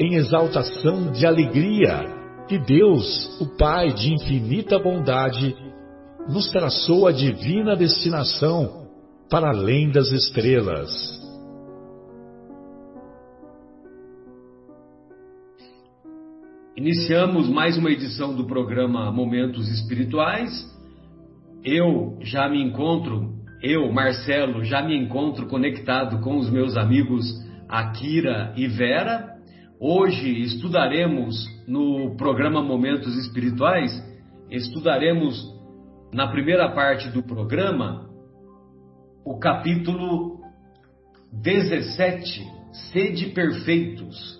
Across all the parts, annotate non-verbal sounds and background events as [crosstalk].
em exaltação de alegria que Deus, o Pai de infinita bondade, nos traçou a divina destinação para além das estrelas. Iniciamos mais uma edição do programa Momentos Espirituais. Eu já me encontro, eu, Marcelo, já me encontro conectado com os meus amigos Akira e Vera Hoje estudaremos no programa Momentos Espirituais, estudaremos na primeira parte do programa o capítulo 17, Sede Perfeitos.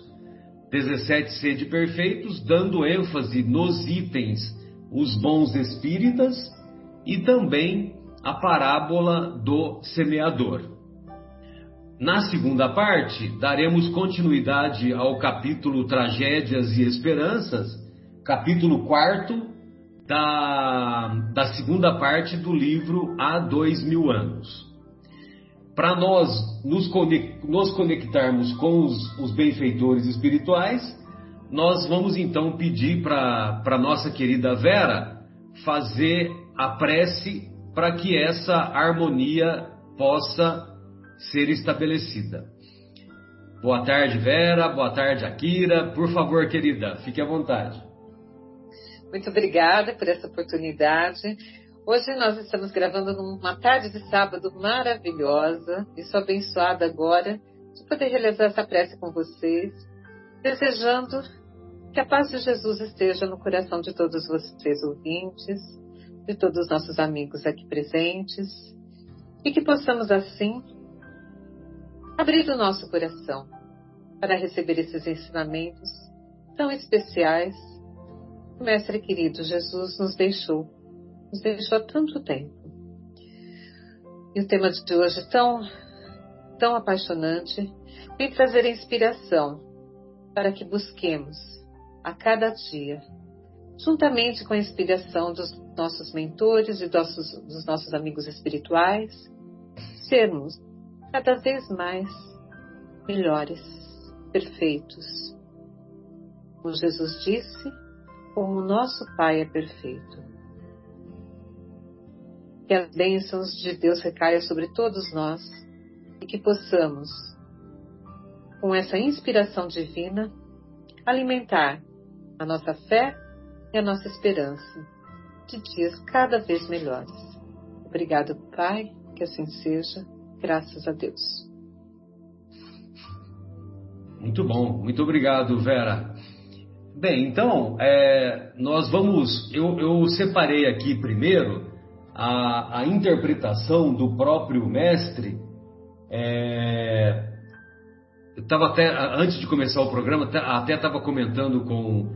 17 Sede Perfeitos, dando ênfase nos itens os bons espíritas e também a parábola do semeador. Na segunda parte, daremos continuidade ao capítulo Tragédias e Esperanças, capítulo 4 da, da segunda parte do livro Há Dois Mil Anos. Para nós nos, nos, conectarmos com os, os benfeitores espirituais, nós vamos então pedir para nossa querida Vera fazer a prece para que essa harmonia possa ser estabelecida. Boa tarde, Vera. Boa tarde, Akira. Por favor, querida, fique à vontade. Muito obrigada por essa oportunidade. Hoje nós estamos gravando numa tarde de sábado maravilhosa e sou abençoada agora de poder realizar essa prece com vocês, desejando que a paz de Jesus esteja no coração de todos vocês ouvintes, de todos os nossos amigos aqui presentes, e que possamos assim abrir o nosso coração para receber esses ensinamentos tão especiais que o Mestre querido Jesus nos deixou, nos deixou há tanto tempo. E o tema de hoje tão, tão apaixonante vem trazer inspiração para que busquemos a cada dia, juntamente com a inspiração dos nossos mentores e dos, dos nossos amigos espirituais, sermos cada vez mais melhores, perfeitos. Como Jesus disse, como nosso Pai é perfeito. Que as bênçãos de Deus recaiam sobre todos nós e que possamos, com essa inspiração divina, alimentar a nossa fé e a nossa esperança de dias cada vez melhores. Obrigado, Pai, que assim seja Graças a Deus. Muito bom, muito obrigado, Vera. Bem, então, é, nós vamos. Eu, eu, separei aqui primeiro a, a interpretação do próprio mestre. É, eu estava até, antes de começar o programa, até estava comentando com,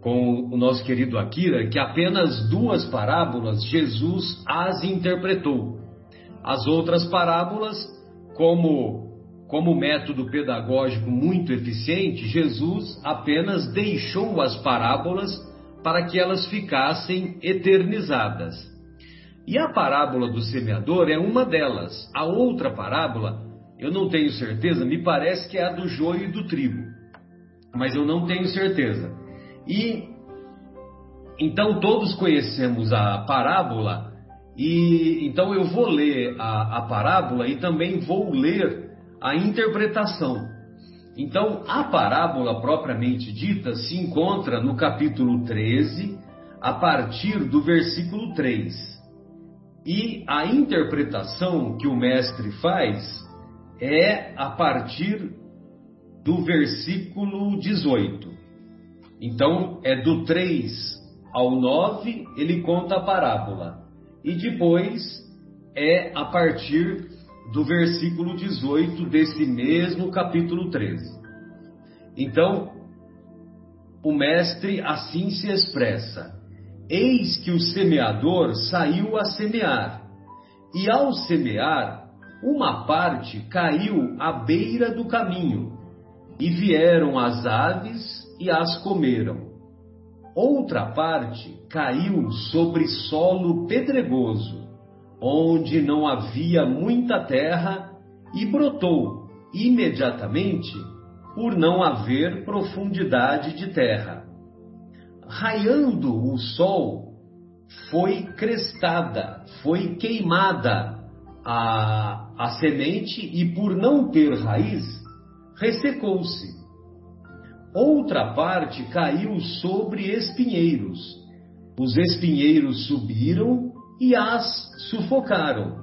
com o nosso querido Akira que apenas duas parábolas Jesus as interpretou. As outras parábolas, como, como método pedagógico muito eficiente, Jesus apenas deixou as parábolas para que elas ficassem eternizadas. E a parábola do semeador é uma delas. A outra parábola, eu não tenho certeza, me parece que é a do joio e do trigo, mas eu não tenho certeza. E então todos conhecemos a parábola e então eu vou ler a, a parábola e também vou ler a interpretação. Então, a parábola propriamente dita se encontra no capítulo 13, a partir do versículo 3. E a interpretação que o mestre faz é a partir do versículo 18. Então, é do 3 ao 9, ele conta a parábola. E depois é a partir do versículo 18 desse mesmo capítulo 13. Então, o mestre assim se expressa: Eis que o semeador saiu a semear, e ao semear, uma parte caiu à beira do caminho, e vieram as aves e as comeram. Outra parte caiu sobre solo pedregoso, onde não havia muita terra, e brotou imediatamente, por não haver profundidade de terra. Raiando o sol, foi crestada, foi queimada a, a semente e, por não ter raiz, ressecou-se. Outra parte caiu sobre espinheiros. Os espinheiros subiram e as sufocaram.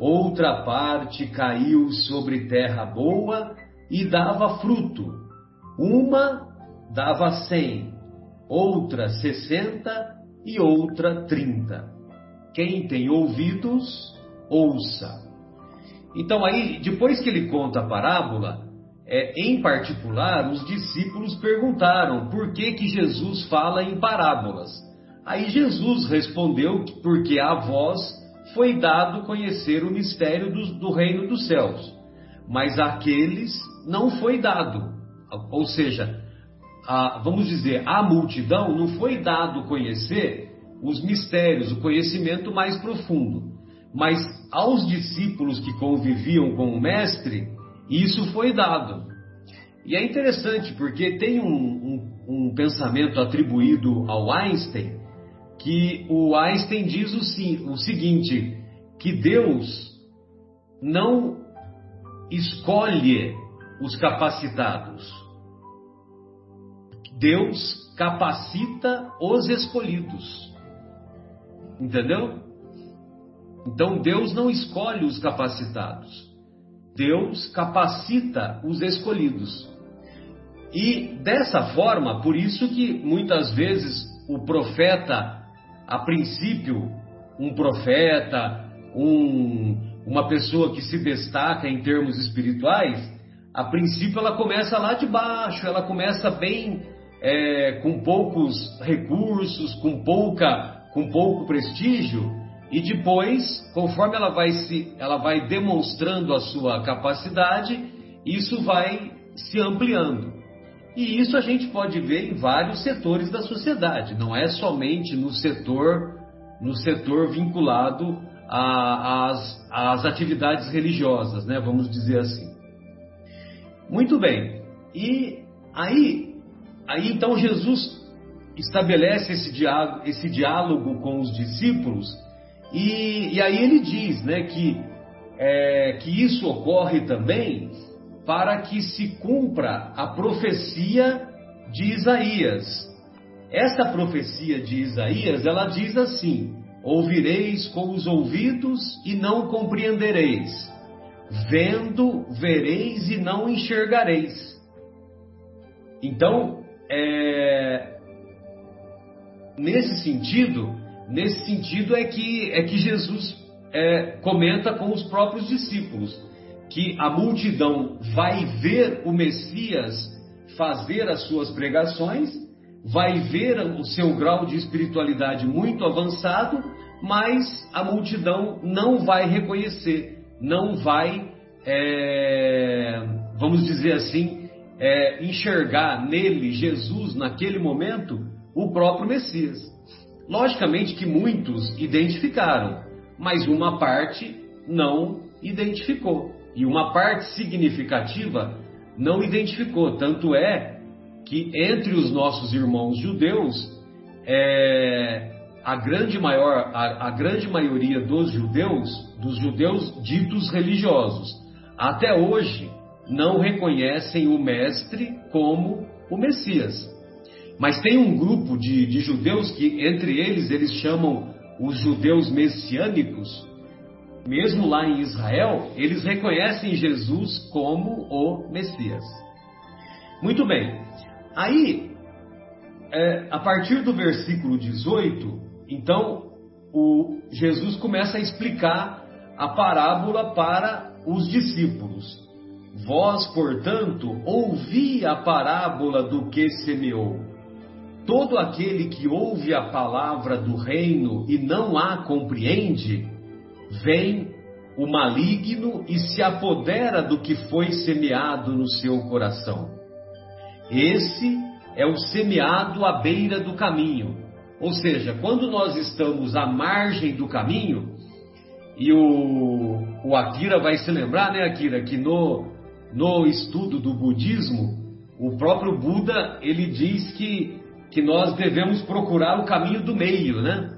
Outra parte caiu sobre terra boa e dava fruto. Uma dava cem, outra sessenta e outra trinta. Quem tem ouvidos, ouça. Então aí, depois que ele conta a parábola, é, em particular, os discípulos perguntaram por que, que Jesus fala em parábolas. Aí Jesus respondeu que porque a vós foi dado conhecer o mistério do, do reino dos céus, mas àqueles não foi dado. Ou seja, a, vamos dizer, a multidão não foi dado conhecer os mistérios, o conhecimento mais profundo. Mas aos discípulos que conviviam com o Mestre, isso foi dado. E é interessante porque tem um, um, um pensamento atribuído ao Einstein que o Einstein diz o, o seguinte: que Deus não escolhe os capacitados. Deus capacita os escolhidos. Entendeu? Então Deus não escolhe os capacitados. Deus capacita os escolhidos. E dessa forma, por isso que muitas vezes o profeta, a princípio, um profeta, um, uma pessoa que se destaca em termos espirituais, a princípio ela começa lá de baixo, ela começa bem é, com poucos recursos, com pouca, com pouco prestígio, e depois, conforme ela vai se, ela vai demonstrando a sua capacidade, isso vai se ampliando. E isso a gente pode ver em vários setores da sociedade, não é somente no setor no setor vinculado às, às atividades religiosas, né? Vamos dizer assim. Muito bem. E aí, aí então Jesus estabelece esse diálogo, esse diálogo com os discípulos e, e aí ele diz né, que, é, que isso ocorre também para que se cumpra a profecia de Isaías. Essa profecia de Isaías, ela diz assim: Ouvireis com os ouvidos e não compreendereis, vendo, vereis e não enxergareis. Então, é, nesse sentido, nesse sentido é que, é que Jesus é, comenta com os próprios discípulos que a multidão vai ver o Messias fazer as suas pregações, vai ver o seu grau de espiritualidade muito avançado, mas a multidão não vai reconhecer, não vai, é, vamos dizer assim, é, enxergar nele, Jesus, naquele momento, o próprio Messias. Logicamente que muitos identificaram, mas uma parte não identificou. E uma parte significativa não identificou. Tanto é que entre os nossos irmãos judeus, é, a, grande maior, a, a grande maioria dos judeus, dos judeus ditos religiosos, até hoje não reconhecem o Mestre como o Messias. Mas tem um grupo de, de judeus que, entre eles, eles chamam os judeus messiânicos, mesmo lá em Israel, eles reconhecem Jesus como o Messias. Muito bem. Aí, é, a partir do versículo 18, então, o, Jesus começa a explicar a parábola para os discípulos. Vós, portanto, ouvi a parábola do que semeou. Todo aquele que ouve a palavra do reino e não a compreende, vem o maligno e se apodera do que foi semeado no seu coração. Esse é o semeado à beira do caminho. Ou seja, quando nós estamos à margem do caminho, e o, o Akira vai se lembrar, né, Akira, que no, no estudo do budismo, o próprio Buda ele diz que, que nós devemos procurar o caminho do meio, né?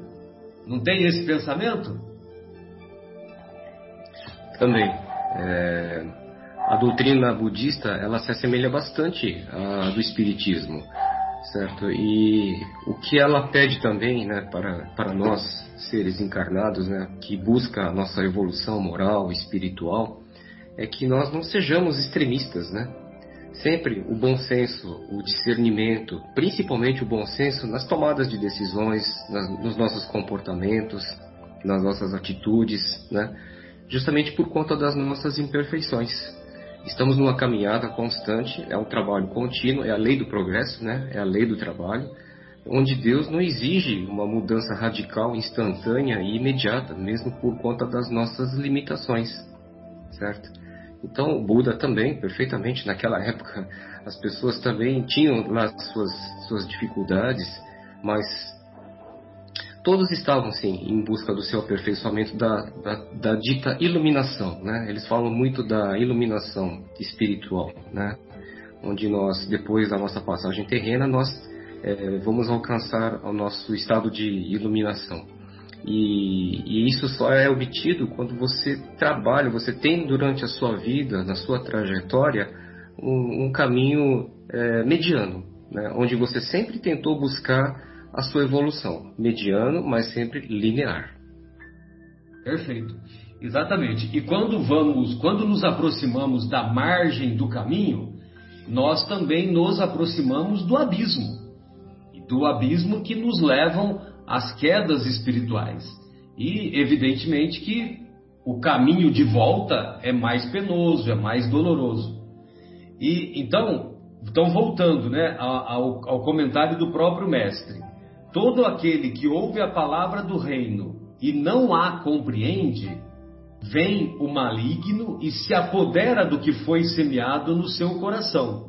Não tem esse pensamento? Também. É, a doutrina budista ela se assemelha bastante à do espiritismo, certo? E o que ela pede também, né, para para nós seres encarnados, né, que busca a nossa evolução moral, espiritual, é que nós não sejamos extremistas, né? Sempre o bom senso, o discernimento, principalmente o bom senso nas tomadas de decisões, nas, nos nossos comportamentos, nas nossas atitudes, né? Justamente por conta das nossas imperfeições. Estamos numa caminhada constante, é um trabalho contínuo, é a lei do progresso, né? É a lei do trabalho, onde Deus não exige uma mudança radical, instantânea e imediata, mesmo por conta das nossas limitações, certo? Então, o Buda também, perfeitamente, naquela época, as pessoas também tinham lá suas, suas dificuldades, mas todos estavam, sim, em busca do seu aperfeiçoamento da, da, da, dita iluminação, né? Eles falam muito da iluminação espiritual, né? Onde nós, depois da nossa passagem terrena, nós é, vamos alcançar o nosso estado de iluminação. E, e, isso só é obtido quando você trabalha, você tem durante a sua vida, na sua trajetória, um, um caminho é, mediano, né? onde você sempre tentou buscar a sua evolução, mediano, mas sempre linear. Perfeito, exatamente. E quando vamos, quando nos aproximamos da margem do caminho, nós também nos aproximamos do abismo, do abismo que nos levam as quedas espirituais. E, evidentemente, que o caminho de volta é mais penoso, é mais doloroso. E então, então voltando né, ao, ao comentário do próprio mestre, todo aquele que ouve a palavra do reino e não a compreende, vem o maligno e se apodera do que foi semeado no seu coração.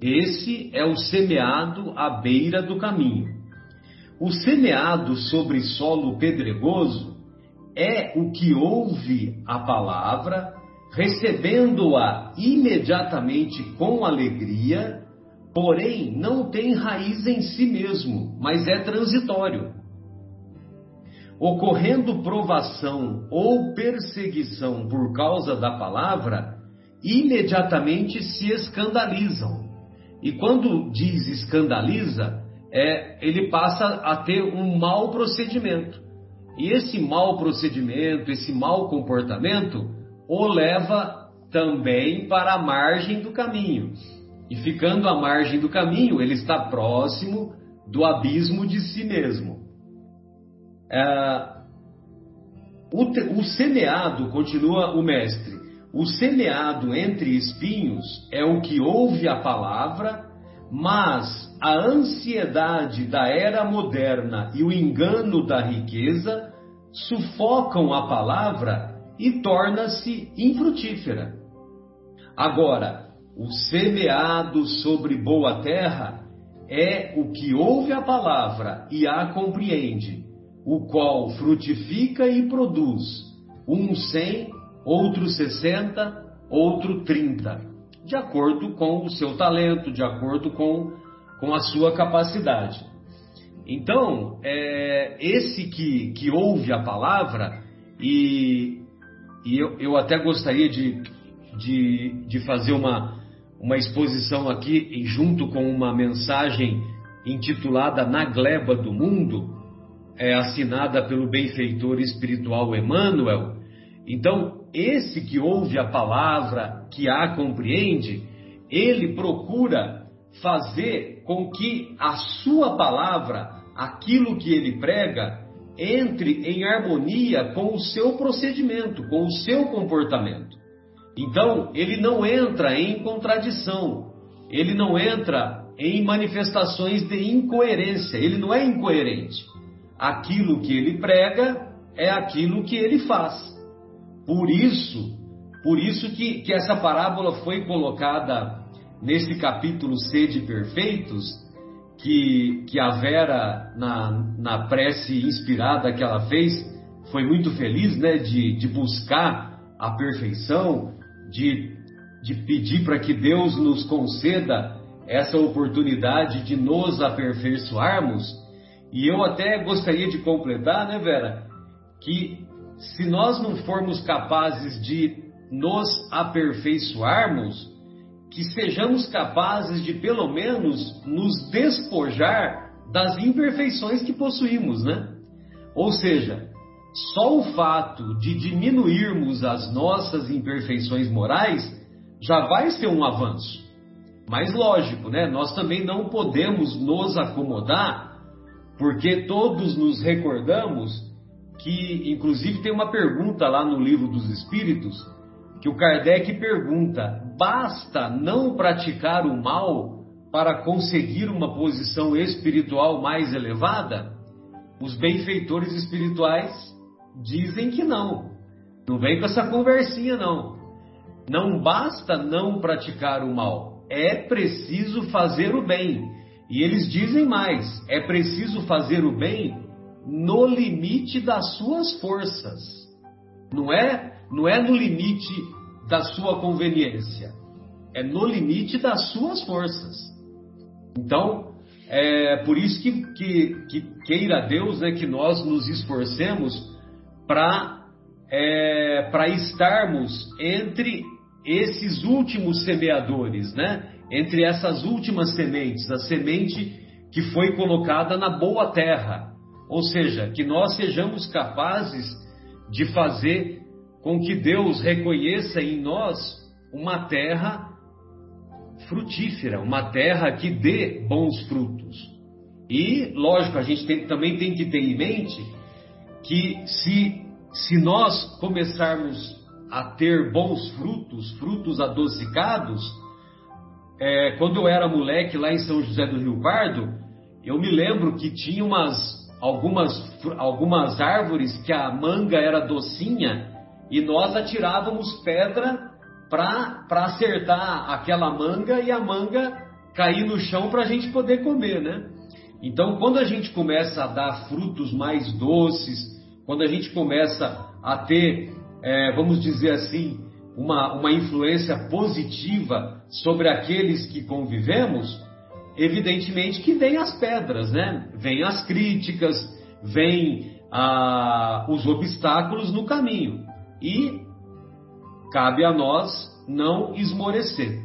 Esse é o semeado à beira do caminho. O semeado sobre solo pedregoso é o que ouve a palavra, recebendo-a imediatamente com alegria, porém não tem raiz em si mesmo, mas é transitório. Ocorrendo provação ou perseguição por causa da palavra, imediatamente se escandalizam. E quando diz escandaliza, é, ele passa a ter um mau procedimento. E esse mau procedimento, esse mau comportamento, o leva também para a margem do caminho. E ficando à margem do caminho, ele está próximo do abismo de si mesmo. É, o, o semeado, continua o mestre, o semeado entre espinhos é o que ouve a palavra mas a ansiedade da era moderna e o engano da riqueza sufocam a palavra e torna-se infrutífera. Agora, o semeado sobre boa terra é o que ouve a palavra e a compreende, o qual frutifica e produz, um cem, outro sessenta, outro trinta de acordo com o seu talento, de acordo com, com a sua capacidade. Então, é, esse que, que ouve a palavra, e, e eu, eu até gostaria de, de, de fazer uma, uma exposição aqui junto com uma mensagem intitulada Na Gleba do Mundo, é, assinada pelo benfeitor espiritual Emmanuel. Então, esse que ouve a palavra, que a compreende, ele procura fazer com que a sua palavra, aquilo que ele prega, entre em harmonia com o seu procedimento, com o seu comportamento. Então, ele não entra em contradição, ele não entra em manifestações de incoerência, ele não é incoerente. Aquilo que ele prega é aquilo que ele faz. Por isso, por isso que, que essa parábola foi colocada nesse capítulo Sede Perfeitos, que, que a Vera, na, na prece inspirada que ela fez, foi muito feliz né, de, de buscar a perfeição, de, de pedir para que Deus nos conceda essa oportunidade de nos aperfeiçoarmos. E eu até gostaria de completar, né, Vera, que se nós não formos capazes de nos aperfeiçoarmos, que sejamos capazes de pelo menos nos despojar das imperfeições que possuímos, né? Ou seja, só o fato de diminuirmos as nossas imperfeições morais já vai ser um avanço. Mas lógico, né? Nós também não podemos nos acomodar, porque todos nos recordamos que, inclusive, tem uma pergunta lá no livro dos Espíritos que o Kardec pergunta: basta não praticar o mal para conseguir uma posição espiritual mais elevada? Os benfeitores espirituais dizem que não. Não vem com essa conversinha, não. Não basta não praticar o mal, é preciso fazer o bem. E eles dizem mais: é preciso fazer o bem no limite das suas forças. Não é não é no limite da sua conveniência, é no limite das suas forças. Então, é por isso que, que, que queira Deus né, que nós nos esforcemos para é, estarmos entre esses últimos semeadores, né? entre essas últimas sementes, a semente que foi colocada na boa terra. Ou seja, que nós sejamos capazes de fazer com que Deus reconheça em nós uma terra frutífera, uma terra que dê bons frutos. E, lógico, a gente tem, também tem que ter em mente que se, se nós começarmos a ter bons frutos, frutos adocicados, é, quando eu era moleque lá em São José do Rio Pardo, eu me lembro que tinha umas, algumas, algumas árvores que a manga era docinha e nós atirávamos pedra para acertar aquela manga e a manga cair no chão para a gente poder comer, né? Então, quando a gente começa a dar frutos mais doces, quando a gente começa a ter, é, vamos dizer assim, uma, uma influência positiva sobre aqueles que convivemos, evidentemente que vem as pedras, né? Vem as críticas, vem ah, os obstáculos no caminho e cabe a nós não esmorecer.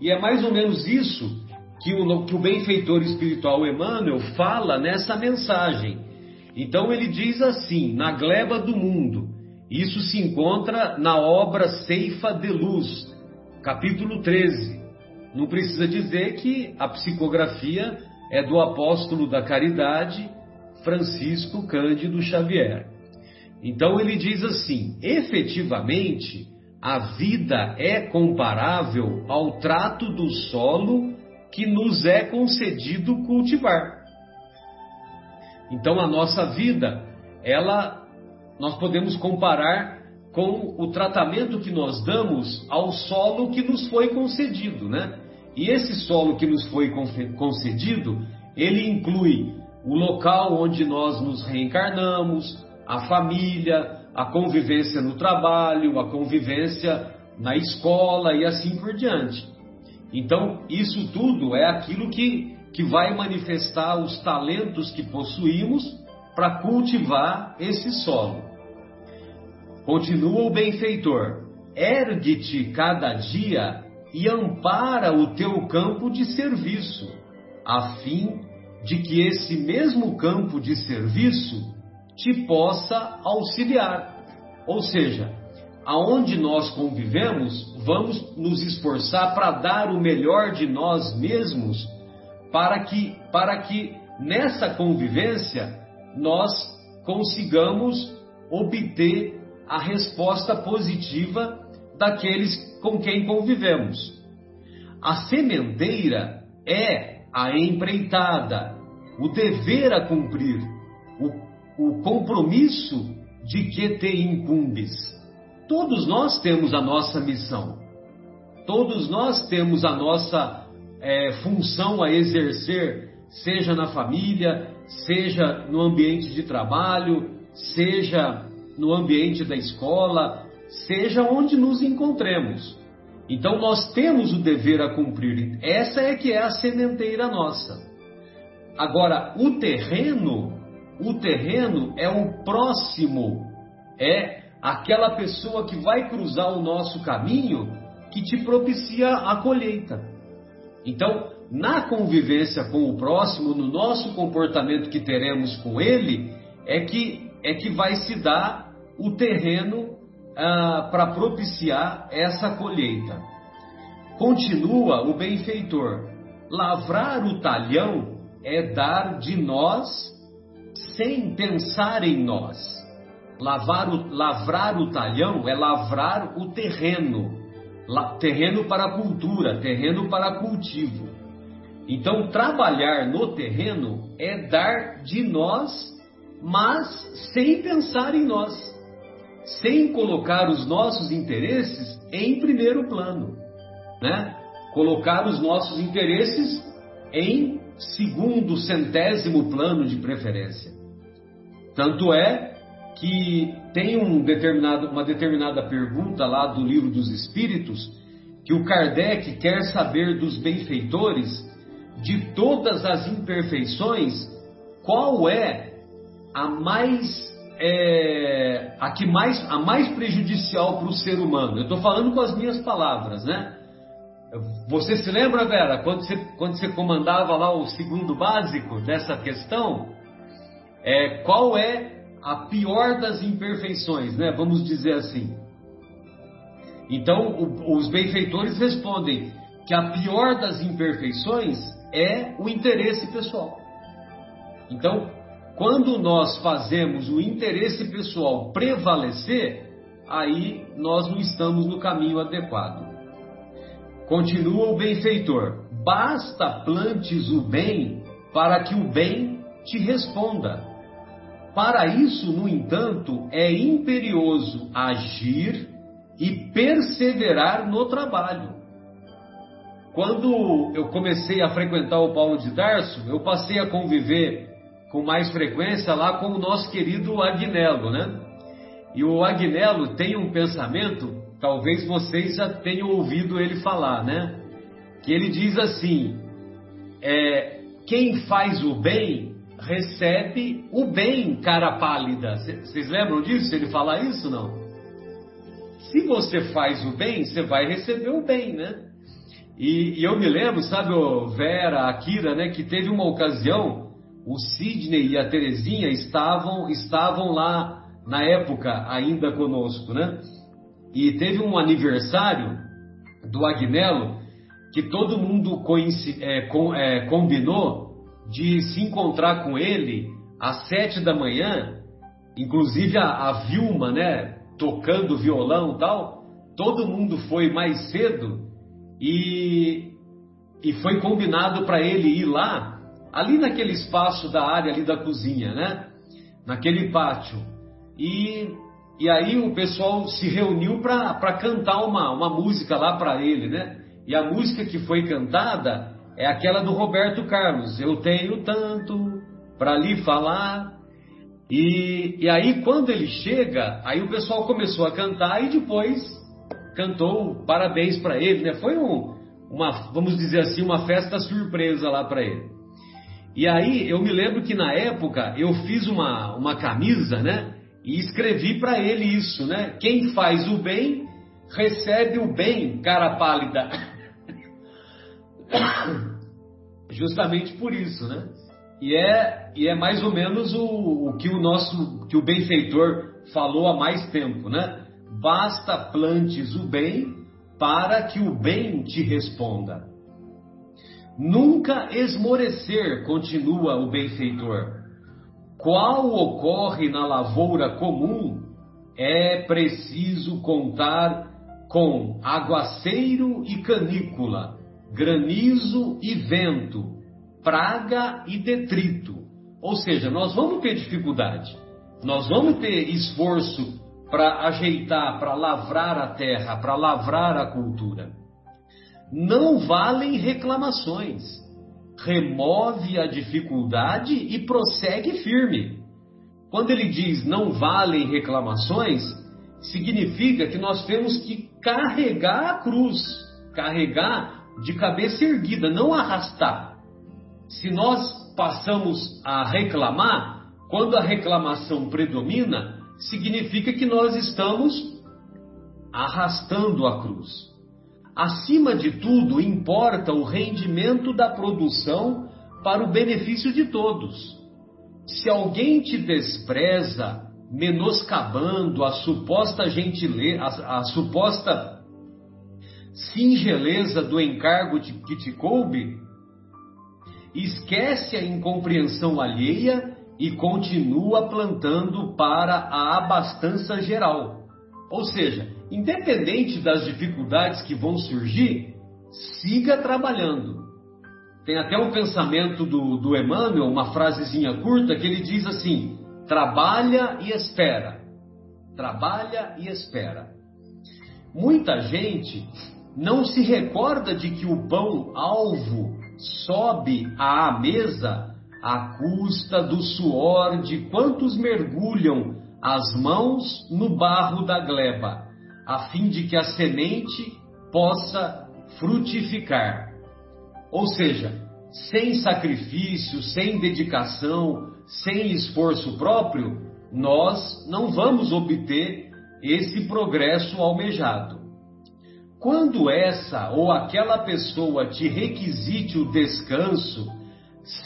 E é mais ou menos isso que o, que o benfeitor espiritual Emmanuel fala nessa mensagem. Então ele diz assim: na gleba do mundo, isso se encontra na obra Ceifa de Luz, capítulo 13. Não precisa dizer que a psicografia é do apóstolo da caridade, Francisco Cândido Xavier. Então ele diz assim: efetivamente, a vida é comparável ao trato do solo que nos é concedido cultivar. Então a nossa vida, ela nós podemos comparar com o tratamento que nós damos ao solo que nos foi concedido, né? E esse solo que nos foi concedido, ele inclui o local onde nós nos reencarnamos, a família, a convivência no trabalho, a convivência na escola e assim por diante. Então, isso tudo é aquilo que, que vai manifestar os talentos que possuímos para cultivar esse solo. Continua o benfeitor. ergue-te cada dia e ampara o teu campo de serviço, a fim de que esse mesmo campo de serviço te possa auxiliar. Ou seja, aonde nós convivemos, vamos nos esforçar para dar o melhor de nós mesmos, para que, para que nessa convivência nós consigamos obter a resposta positiva daqueles com quem convivemos. A sementeira é a empreitada, o dever a cumprir, o, o compromisso de que te incumbes. Todos nós temos a nossa missão, todos nós temos a nossa é, função a exercer, seja na família, seja no ambiente de trabalho, seja no ambiente da escola, seja onde nos encontremos. Então nós temos o dever a cumprir. Essa é que é a sementeira nossa. Agora, o terreno, o terreno é o próximo, é aquela pessoa que vai cruzar o nosso caminho que te propicia a colheita. Então, na convivência com o próximo, no nosso comportamento que teremos com ele, é que é que vai se dar o terreno ah, para propiciar essa colheita. Continua o benfeitor: lavrar o talhão é dar de nós sem pensar em nós. Lavar o, lavrar o talhão é lavrar o terreno, la, terreno para cultura, terreno para cultivo. Então, trabalhar no terreno é dar de nós, mas sem pensar em nós sem colocar os nossos interesses em primeiro plano, né? Colocar os nossos interesses em segundo, centésimo plano de preferência. Tanto é que tem um uma determinada pergunta lá do livro dos Espíritos que o Kardec quer saber dos benfeitores de todas as imperfeições, qual é a mais é, a que mais a mais prejudicial para o ser humano. Eu estou falando com as minhas palavras, né? Você se lembra, Vera, quando você, quando você comandava lá o segundo básico dessa questão? É, qual é a pior das imperfeições, né? Vamos dizer assim. Então, o, os benfeitores respondem que a pior das imperfeições é o interesse pessoal. Então, quando nós fazemos o interesse pessoal prevalecer, aí nós não estamos no caminho adequado. Continua o benfeitor: basta plantes o bem para que o bem te responda. Para isso, no entanto, é imperioso agir e perseverar no trabalho. Quando eu comecei a frequentar o Paulo de Tarso, eu passei a conviver com mais frequência lá com o nosso querido Agnello, né? E o Agnello tem um pensamento, talvez vocês já tenham ouvido ele falar, né? Que ele diz assim: é, quem faz o bem recebe o bem, cara pálida. Vocês lembram disso? Ele fala isso não? Se você faz o bem, você vai receber o bem, né? E, e eu me lembro, sabe, o Vera, a Kira, né, que teve uma ocasião o Sidney e a Terezinha estavam, estavam lá na época ainda conosco, né? E teve um aniversário do Agnello que todo mundo é, com, é, combinou de se encontrar com ele às sete da manhã, inclusive a, a Vilma, né? Tocando violão e tal. Todo mundo foi mais cedo e, e foi combinado para ele ir lá ali naquele espaço da área ali da cozinha, né? Naquele pátio. E, e aí o pessoal se reuniu para cantar uma, uma música lá para ele, né? E a música que foi cantada é aquela do Roberto Carlos. Eu tenho tanto para lhe falar. E, e aí quando ele chega, aí o pessoal começou a cantar e depois cantou parabéns para ele, né? Foi um, uma, vamos dizer assim, uma festa surpresa lá para ele. E aí eu me lembro que na época eu fiz uma, uma camisa, né? E escrevi para ele isso, né? Quem faz o bem recebe o bem, cara pálida. [coughs] Justamente por isso, né? E é, e é mais ou menos o, o que o nosso, que o benfeitor falou há mais tempo, né? Basta plantes o bem para que o bem te responda. Nunca esmorecer, continua o benfeitor. Qual ocorre na lavoura comum, é preciso contar com aguaceiro e canícula, granizo e vento, praga e detrito. Ou seja, nós vamos ter dificuldade, nós vamos ter esforço para ajeitar, para lavrar a terra, para lavrar a cultura. Não valem reclamações. Remove a dificuldade e prossegue firme. Quando ele diz não valem reclamações, significa que nós temos que carregar a cruz, carregar de cabeça erguida, não arrastar. Se nós passamos a reclamar, quando a reclamação predomina, significa que nós estamos arrastando a cruz. Acima de tudo, importa o rendimento da produção para o benefício de todos. Se alguém te despreza, menoscabando a suposta gentileza, a, a suposta singeleza do encargo que te coube, esquece a incompreensão alheia e continua plantando para a abastança geral. Ou seja, independente das dificuldades que vão surgir, siga trabalhando. Tem até um pensamento do, do Emmanuel, uma frasezinha curta, que ele diz assim: trabalha e espera. Trabalha e espera. Muita gente não se recorda de que o pão alvo sobe à mesa à custa do suor de quantos mergulham as mãos no barro da gleba, a fim de que a semente possa frutificar. Ou seja, sem sacrifício, sem dedicação, sem esforço próprio, nós não vamos obter esse progresso almejado. Quando essa ou aquela pessoa te requisite o descanso,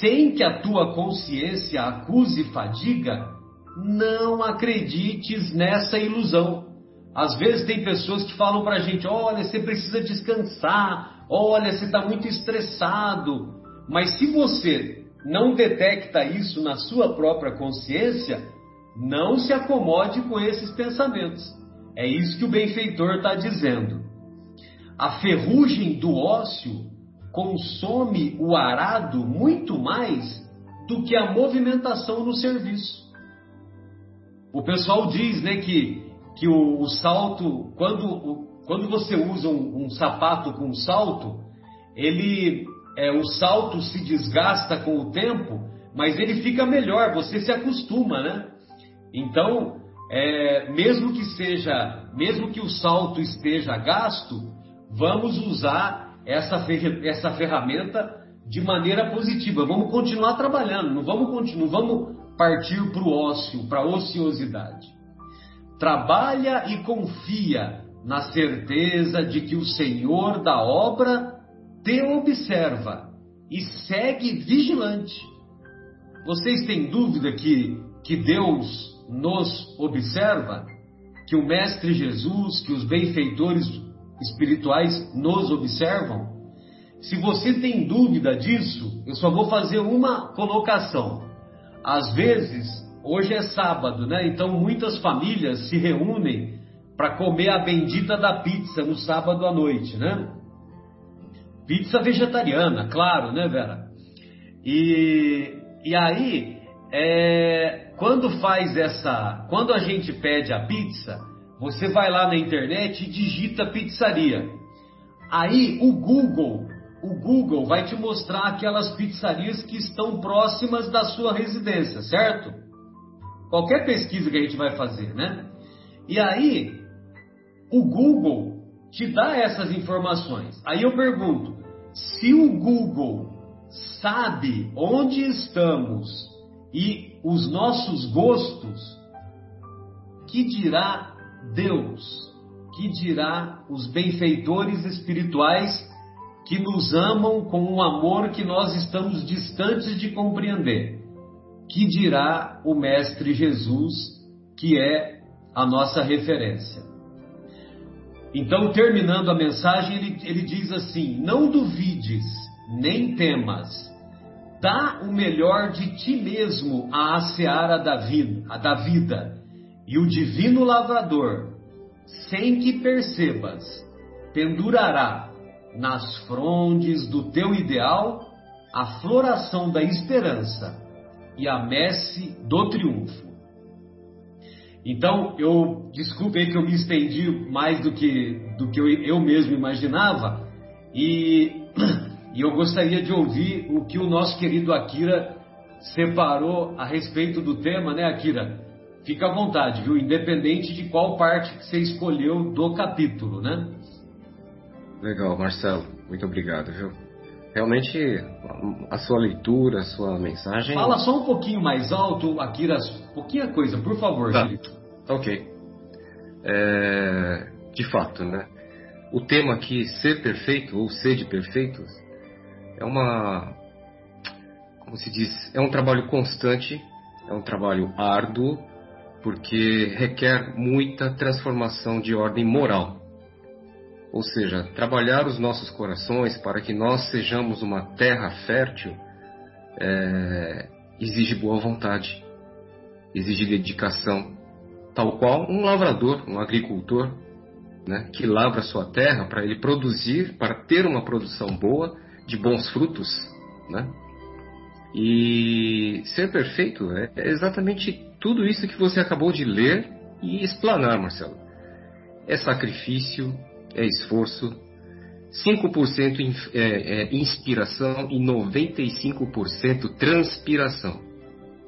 sem que a tua consciência acuse fadiga, não acredites nessa ilusão. Às vezes tem pessoas que falam para a gente: olha, você precisa descansar, olha, você está muito estressado. Mas se você não detecta isso na sua própria consciência, não se acomode com esses pensamentos. É isso que o benfeitor está dizendo. A ferrugem do ócio consome o arado muito mais do que a movimentação no serviço. O pessoal diz né, que, que o, o salto, quando, o, quando você usa um, um, sapato com salto, ele é, o salto se desgasta com o tempo, mas ele fica melhor, você se acostuma, né? Então, é, mesmo que seja, mesmo que o salto esteja gasto, vamos usar essa, essa ferramenta de maneira positiva. Vamos continuar trabalhando, não vamos, continuar, vamos partir para o ócio, para a ociosidade. Trabalha e confia na certeza de que o Senhor da obra te observa e segue vigilante. Vocês têm dúvida que, que Deus nos observa? Que o Mestre Jesus, que os benfeitores espirituais nos observam? Se você tem dúvida disso, eu só vou fazer uma colocação. Às vezes, hoje é sábado, né? Então muitas famílias se reúnem para comer a bendita da pizza no sábado à noite, né? Pizza vegetariana, claro, né, Vera? E, e aí, é, quando faz essa. Quando a gente pede a pizza, você vai lá na internet e digita pizzaria. Aí o Google, o Google vai te mostrar aquelas pizzarias que estão próximas da sua residência, certo? Qualquer pesquisa que a gente vai fazer, né? E aí o Google te dá essas informações. Aí eu pergunto: se o Google sabe onde estamos e os nossos gostos, que dirá Deus, Que dirá os benfeitores espirituais que nos amam com um amor que nós estamos distantes de compreender? Que dirá o Mestre Jesus, que é a nossa referência? Então, terminando a mensagem, ele, ele diz assim: Não duvides, nem temas, dá o melhor de ti mesmo à seara da vida, da vida, e o divino lavrador, sem que percebas, pendurará nas frondes do teu ideal a floração da esperança e a messe do triunfo. Então, eu desculpe aí que eu me estendi mais do que, do que eu, eu mesmo imaginava, e, [clears throat] e eu gostaria de ouvir o que o nosso querido Akira separou a respeito do tema, né, Akira? Fica à vontade, viu? Independente de qual parte que você escolheu do capítulo, né? Legal, Marcelo. Muito obrigado, viu? Realmente, a sua leitura, a sua mensagem. Fala só um pouquinho mais alto, Akira, pouquinha coisa, por favor, tá. Ok. É, de fato, né? O tema aqui, ser perfeito ou sede perfeito, é uma. Como se diz? É um trabalho constante, é um trabalho árduo, porque requer muita transformação de ordem moral. Ou seja, trabalhar os nossos corações para que nós sejamos uma terra fértil é, exige boa vontade, exige dedicação, tal qual um lavrador, um agricultor, né, que lavra sua terra para ele produzir, para ter uma produção boa, de bons frutos, né? E ser perfeito é exatamente tudo isso que você acabou de ler e explanar, Marcelo. É sacrifício, é esforço, 5% é, é inspiração e 95% transpiração.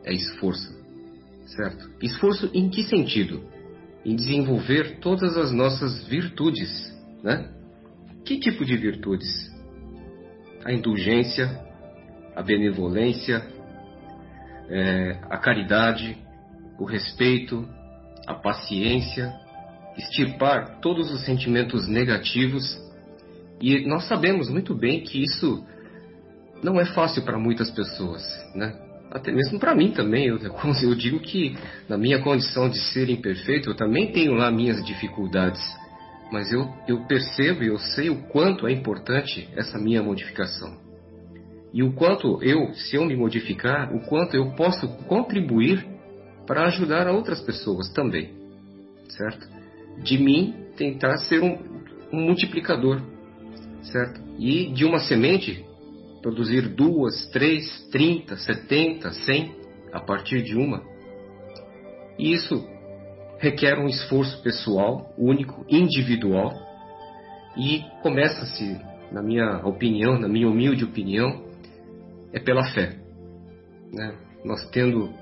É esforço, certo? Esforço em que sentido? Em desenvolver todas as nossas virtudes, né? Que tipo de virtudes? A indulgência, a benevolência, é, a caridade, o respeito, a paciência, extirpar todos os sentimentos negativos. E nós sabemos muito bem que isso não é fácil para muitas pessoas, né? Até mesmo para mim também. Eu, eu digo que na minha condição de ser imperfeito, eu também tenho lá minhas dificuldades. Mas eu, eu percebo e eu sei o quanto é importante essa minha modificação. E o quanto eu, se eu me modificar, o quanto eu posso contribuir para ajudar outras pessoas também. Certo? De mim tentar ser um, um multiplicador, certo? E de uma semente produzir duas, três, trinta, setenta, cem a partir de uma. E isso requer um esforço pessoal, único, individual, e começa-se, na minha opinião, na minha humilde opinião, é pela fé. Né? Nós tendo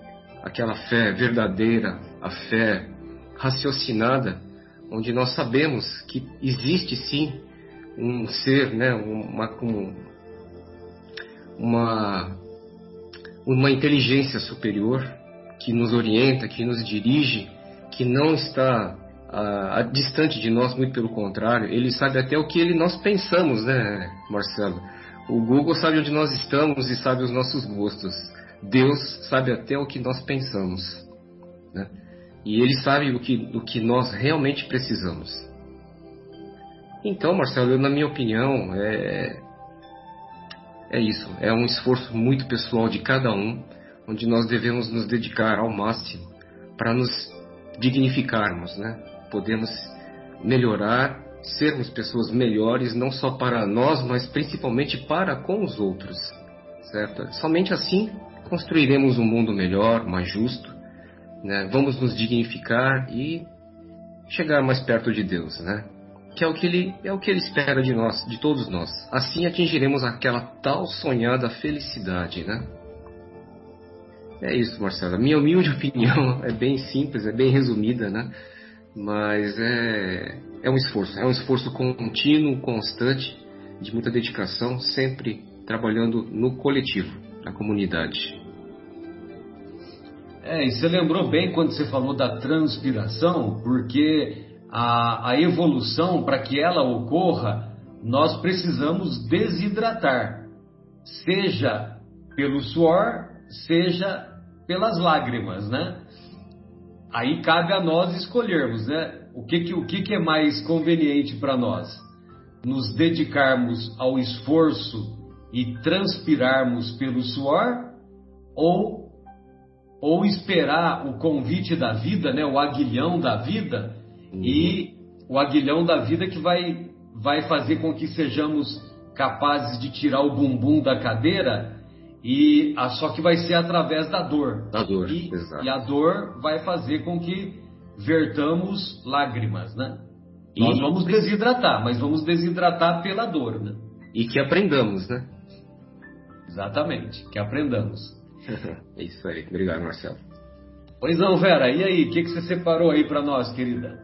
aquela fé verdadeira, a fé raciocinada, onde nós sabemos que existe sim um ser, né, uma, uma, uma inteligência superior que nos orienta, que nos dirige, que não está a, a, distante de nós, muito pelo contrário, ele sabe até o que ele, nós pensamos, né, Marcelo? O Google sabe onde nós estamos e sabe os nossos gostos. Deus sabe até o que nós pensamos. Né? E ele sabe o que, o que nós realmente precisamos. Então, Marcelo, eu, na minha opinião, é, é isso. É um esforço muito pessoal de cada um, onde nós devemos nos dedicar ao máximo para nos dignificarmos, né? Podemos melhorar, sermos pessoas melhores, não só para nós, mas principalmente para com os outros, certo? Somente assim construiremos um mundo melhor, mais justo, né? Vamos nos dignificar e chegar mais perto de Deus, né? Que é o que ele é o que ele espera de nós, de todos nós. Assim atingiremos aquela tal sonhada felicidade, né? É isso, Marcelo. Minha humilde [laughs] opinião é bem simples, é bem resumida, né? Mas é, é um esforço, é um esforço contínuo, constante, de muita dedicação, sempre trabalhando no coletivo, na comunidade. É, e você lembrou bem quando você falou da transpiração, porque a, a evolução, para que ela ocorra, nós precisamos desidratar, seja pelo suor, seja pelas lágrimas, né? Aí cabe a nós escolhermos, né? O que, que, o que, que é mais conveniente para nós? Nos dedicarmos ao esforço e transpirarmos pelo suor ou, ou esperar o convite da vida, né? O aguilhão da vida e o aguilhão da vida que vai, vai fazer com que sejamos capazes de tirar o bumbum da cadeira e a, só que vai ser através da dor. Da dor, e, exato. E a dor vai fazer com que vertamos lágrimas, né? E... Nós vamos desidratar, mas vamos desidratar pela dor, né? E que aprendamos, né? Exatamente, que aprendamos. [laughs] Isso aí. Obrigado, Marcelo. Pois não, Vera, e aí, o que, que você separou aí para nós, querida?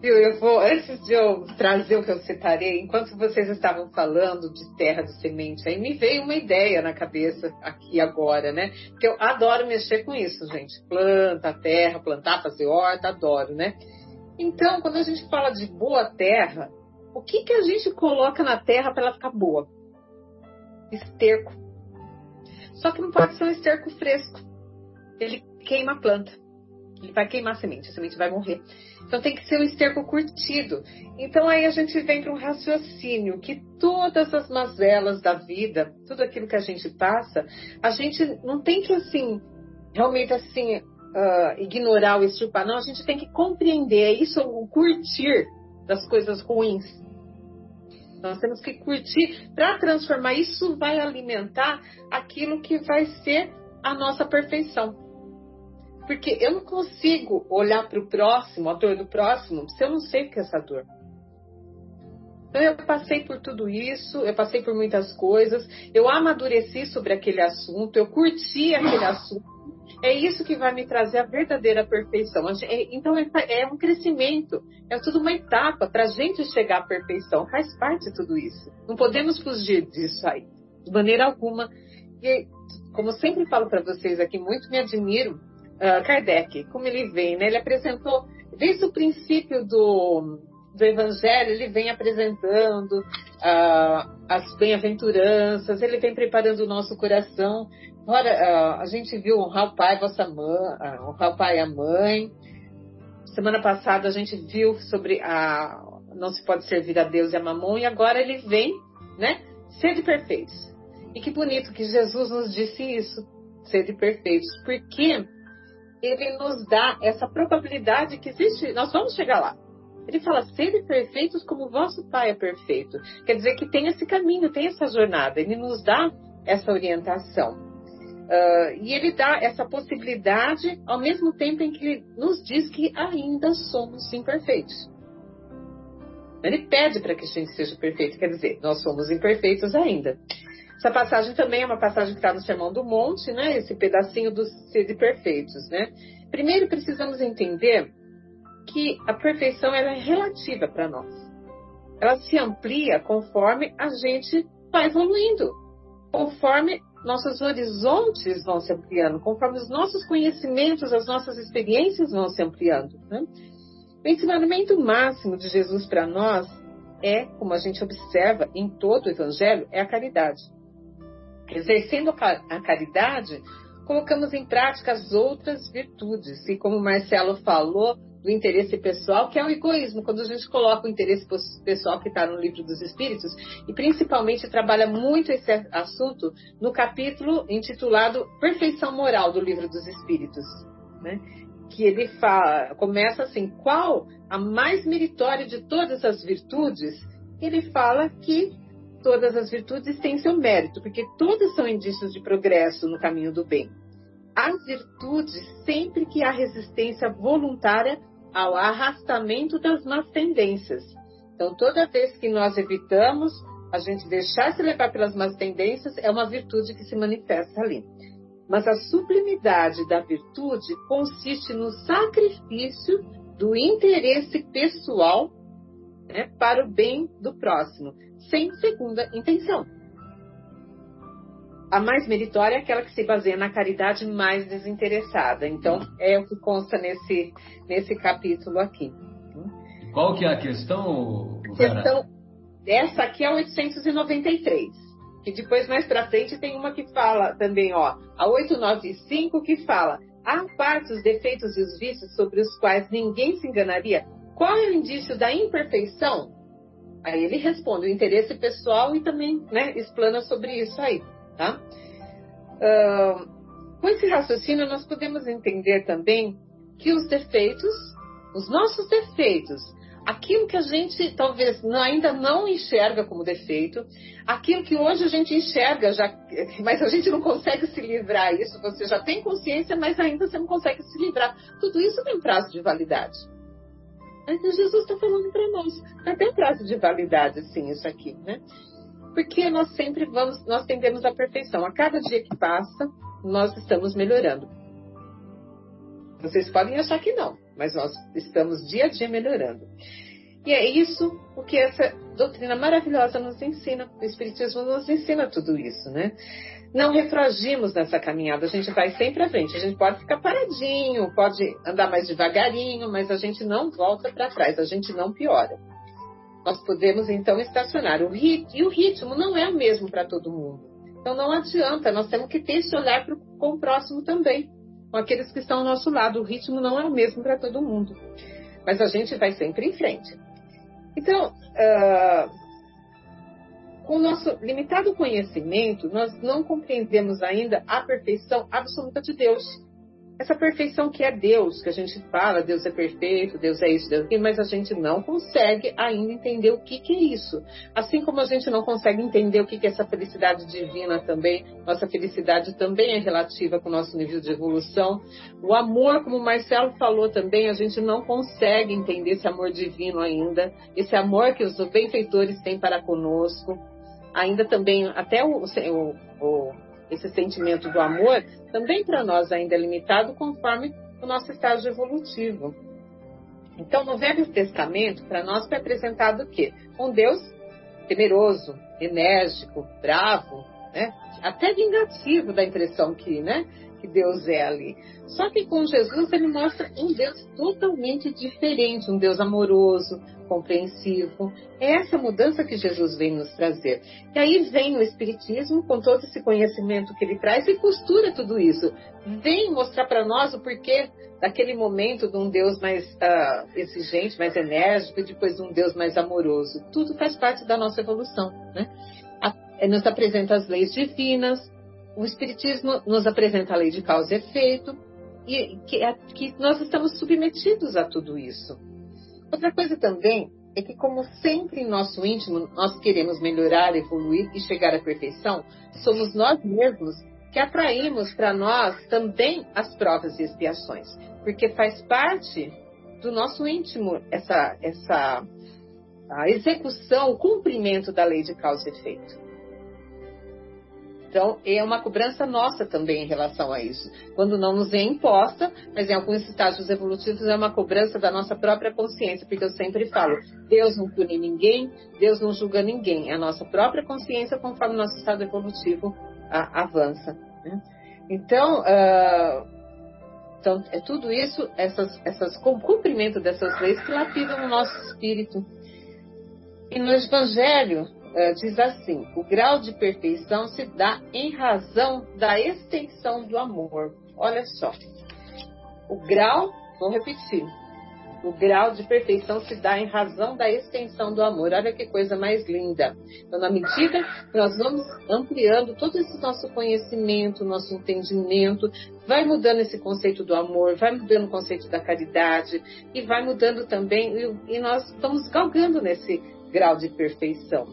Viu, eu vou, antes de eu trazer o que eu separei, enquanto vocês estavam falando de terra de semente, aí me veio uma ideia na cabeça aqui agora, né? Porque eu adoro mexer com isso, gente. Planta, terra, plantar, fazer horta, adoro, né? Então, quando a gente fala de boa terra, o que, que a gente coloca na terra para ela ficar boa? Esterco. Só que não pode ser um esterco fresco. Ele queima a planta. Ele vai queimar a semente, a semente vai morrer. Então tem que ser um esterco curtido. Então aí a gente vem para um raciocínio que todas as mazelas da vida, tudo aquilo que a gente passa, a gente não tem que assim, realmente assim, uh, ignorar ou extirpar, não, a gente tem que compreender, é isso o curtir das coisas ruins. Nós temos que curtir para transformar. Isso vai alimentar aquilo que vai ser a nossa perfeição. Porque eu não consigo olhar para o próximo, a dor do próximo, se eu não sei o que é essa dor. Então eu passei por tudo isso, eu passei por muitas coisas, eu amadureci sobre aquele assunto, eu curti aquele assunto. É isso que vai me trazer a verdadeira perfeição. É, então é, é um crescimento, é tudo uma etapa para a gente chegar à perfeição. Faz parte de tudo isso. Não podemos fugir disso aí, de maneira alguma. E, como sempre falo para vocês aqui, muito me admiro uh, Kardec, como ele vem, né? Ele apresentou, desde o princípio do, do Evangelho, ele vem apresentando uh, as bem-aventuranças, ele vem preparando o nosso coração. Ora, uh, a gente viu honrar o pai, vossa mãe, honrar o pai e a mãe. Semana passada a gente viu sobre a não se pode servir a Deus e a mamão, e agora ele vem, né? Sede perfeitos. E que bonito que Jesus nos disse isso, sede perfeitos, porque ele nos dá essa probabilidade que existe, nós vamos chegar lá. Ele fala, sede perfeitos como vosso Pai é perfeito. Quer dizer que tem esse caminho, tem essa jornada. Ele nos dá essa orientação. Uh, e ele dá essa possibilidade ao mesmo tempo em que ele nos diz que ainda somos imperfeitos. Ele pede para que a gente seja perfeito, quer dizer, nós somos imperfeitos ainda. Essa passagem também é uma passagem que está no Sermão do Monte, né? Esse pedacinho dos sede perfeitos, né? Primeiro precisamos entender que a perfeição é relativa para nós. Ela se amplia conforme a gente vai evoluindo, conforme nossos horizontes vão se ampliando, conforme os nossos conhecimentos, as nossas experiências vão se ampliando. Né? O ensinamento máximo de Jesus para nós é, como a gente observa em todo o Evangelho, é a caridade. Exercendo a caridade, colocamos em prática as outras virtudes. E como o Marcelo falou, do interesse pessoal, que é o egoísmo, quando a gente coloca o interesse pessoal que está no livro dos Espíritos, e principalmente trabalha muito esse assunto no capítulo intitulado Perfeição Moral do livro dos Espíritos, né? que ele fala, começa assim, qual a mais meritória de todas as virtudes? Ele fala que todas as virtudes têm seu mérito, porque todas são indícios de progresso no caminho do bem. As virtudes, sempre que há resistência voluntária ao arrastamento das más tendências. Então, toda vez que nós evitamos a gente deixar se levar pelas más tendências, é uma virtude que se manifesta ali. Mas a sublimidade da virtude consiste no sacrifício do interesse pessoal né, para o bem do próximo, sem segunda intenção. A mais meritória é aquela que se baseia na caridade mais desinteressada. Então, é o que consta nesse, nesse capítulo aqui. Qual que é a questão, Vera? Questão, essa aqui é a 893. Que depois, mais para frente, tem uma que fala também, ó, a 895 que fala Há parte os defeitos e os vícios sobre os quais ninguém se enganaria. Qual é o indício da imperfeição? Aí ele responde o interesse pessoal e também né, explana sobre isso aí. Tá? Uh, com esse raciocínio, nós podemos entender também que os defeitos, os nossos defeitos, aquilo que a gente talvez ainda não enxerga como defeito, aquilo que hoje a gente enxerga, já, [laughs] mas a gente não consegue se livrar isso, você já tem consciência, mas ainda você não consegue se livrar. Tudo isso tem prazo de validade. Mas Jesus está falando para nós, tem prazo de validade, sim, isso aqui, né? Porque nós sempre vamos, nós tendemos à perfeição. A cada dia que passa, nós estamos melhorando. Vocês podem achar que não, mas nós estamos dia a dia melhorando. E é isso o que essa doutrina maravilhosa nos ensina. O Espiritismo nos ensina tudo isso, né? Não refragimos nessa caminhada, a gente vai sempre à frente. A gente pode ficar paradinho, pode andar mais devagarinho, mas a gente não volta para trás, a gente não piora. Nós podemos então estacionar. O ritmo, e o ritmo não é o mesmo para todo mundo. Então não adianta, nós temos que ter esse olhar pro, com o próximo também com aqueles que estão ao nosso lado. O ritmo não é o mesmo para todo mundo, mas a gente vai sempre em frente. Então, uh, com o nosso limitado conhecimento, nós não compreendemos ainda a perfeição absoluta de Deus essa perfeição que é Deus, que a gente fala, Deus é perfeito, Deus é isso, Deus é aquilo, mas a gente não consegue ainda entender o que, que é isso. Assim como a gente não consegue entender o que, que é essa felicidade divina também, nossa felicidade também é relativa com o nosso nível de evolução. O amor, como o Marcelo falou também, a gente não consegue entender esse amor divino ainda, esse amor que os benfeitores têm para conosco. Ainda também, até o, o, o esse sentimento do amor, também para nós ainda é limitado conforme o nosso estágio evolutivo. Então, no Velho Testamento, para nós foi apresentado o quê? Um Deus temeroso, enérgico, bravo, né? até vingativo da impressão que, né? Que Deus é ali. Só que com Jesus ele mostra um Deus totalmente diferente, um Deus amoroso, compreensivo. É essa mudança que Jesus vem nos trazer. E aí vem o Espiritismo com todo esse conhecimento que ele traz e costura tudo isso. Vem mostrar para nós o porquê daquele momento de um Deus mais uh, exigente, mais enérgico, e depois de um Deus mais amoroso. Tudo faz parte da nossa evolução. Né? A, nos apresenta as leis divinas, o Espiritismo nos apresenta a lei de causa e efeito, e que, é, que nós estamos submetidos a tudo isso. Outra coisa também é que, como sempre em nosso íntimo nós queremos melhorar, evoluir e chegar à perfeição, somos nós mesmos que atraímos para nós também as provas e expiações, porque faz parte do nosso íntimo essa, essa a execução, o cumprimento da lei de causa e efeito. Então, é uma cobrança nossa também em relação a isso. Quando não nos é imposta, mas em alguns estágios evolutivos é uma cobrança da nossa própria consciência, porque eu sempre falo, Deus não pune ninguém, Deus não julga ninguém. É a nossa própria consciência conforme o nosso estado evolutivo a, avança. Né? Então, uh, então, é tudo isso, essas, essas cumprimento dessas leis que lapidam o nosso espírito. E no Evangelho, uh, diz assim: o grau de perfeição se dá em razão da extensão do amor. Olha só. O grau, vou repetir. O grau de perfeição se dá em razão da extensão do amor. Olha que coisa mais linda. Então, na medida que nós vamos ampliando todo esse nosso conhecimento, nosso entendimento, vai mudando esse conceito do amor, vai mudando o conceito da caridade e vai mudando também, e, nós estamos galgando nesse grau de perfeição.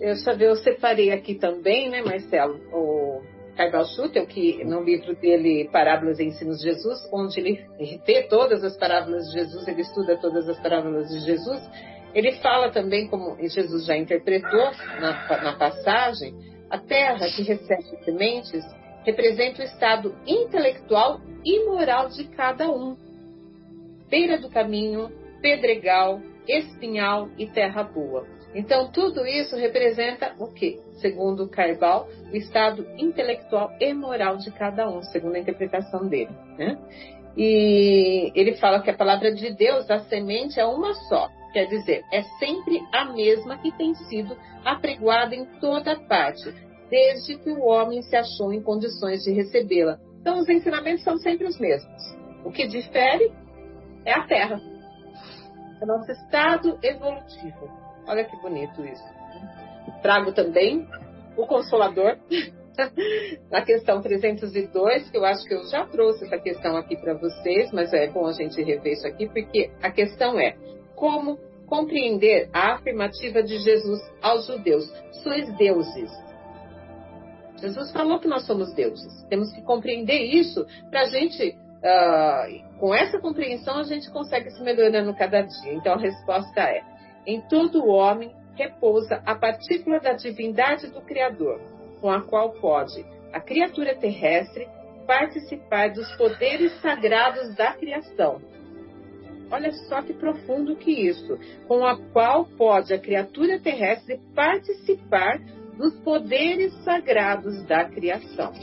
Eu, eu separei aqui também, né, Marcelo, o Carbal Schutel, que no livro dele, Parábolas e Ensinos de Jesus, onde ele vê todas as parábolas de Jesus, ele estuda todas as parábolas de Jesus, ele fala também, como Jesus já interpretou na, na passagem, a terra que recebe sementes representa o estado intelectual e moral de cada um. Beira do caminho, pedregal, espinhal e terra boa. Então, tudo isso representa o que? Segundo Carbal, o estado intelectual e moral de cada um, segundo a interpretação dele. Né? E ele fala que a palavra de Deus, a semente é uma só. Quer dizer, é sempre a mesma que tem sido apregoada em toda parte, desde que o homem se achou em condições de recebê-la. Então, os ensinamentos são sempre os mesmos. O que difere é a Terra, é o nosso estado evolutivo. Olha que bonito isso. Trago também o Consolador, [laughs] na questão 302, que eu acho que eu já trouxe essa questão aqui para vocês, mas é bom a gente rever isso aqui, porque a questão é como compreender a afirmativa de Jesus aos judeus: sois deuses. Jesus falou que nós somos deuses. Temos que compreender isso para a gente, uh, com essa compreensão, a gente consegue se melhorando cada dia. Então a resposta é: em todo homem repousa a partícula da divindade do Criador, com a qual pode a criatura terrestre participar dos poderes sagrados da criação. Olha só que profundo que isso, com a qual pode a criatura terrestre participar dos poderes sagrados da criação.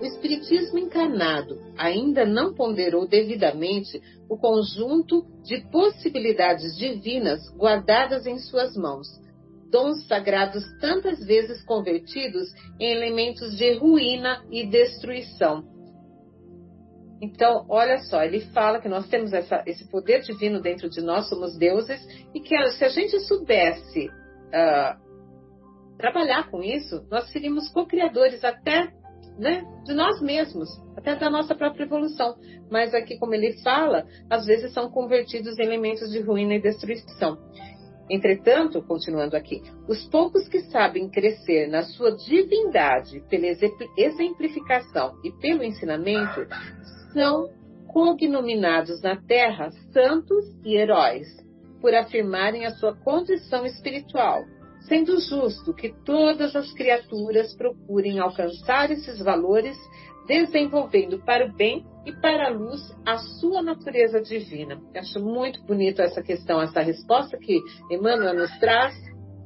O Espiritismo encarnado ainda não ponderou devidamente o conjunto de possibilidades divinas guardadas em suas mãos, dons sagrados tantas vezes convertidos em elementos de ruína e destruição. Então, olha só, ele fala que nós temos essa, esse poder divino dentro de nós, somos deuses, e que se a gente soubesse uh, trabalhar com isso, nós seríamos co-criadores até né, de nós mesmos, até da nossa própria evolução. Mas aqui, como ele fala, às vezes são convertidos em elementos de ruína e destruição. Entretanto, continuando aqui, os poucos que sabem crescer na sua divindade pela exemplificação e pelo ensinamento são cognominados na terra santos e heróis, por afirmarem a sua condição espiritual sendo justo que todas as criaturas procurem alcançar esses valores, desenvolvendo para o bem e para a luz a sua natureza divina. Eu acho muito bonito essa questão, essa resposta que Emmanuel nos traz,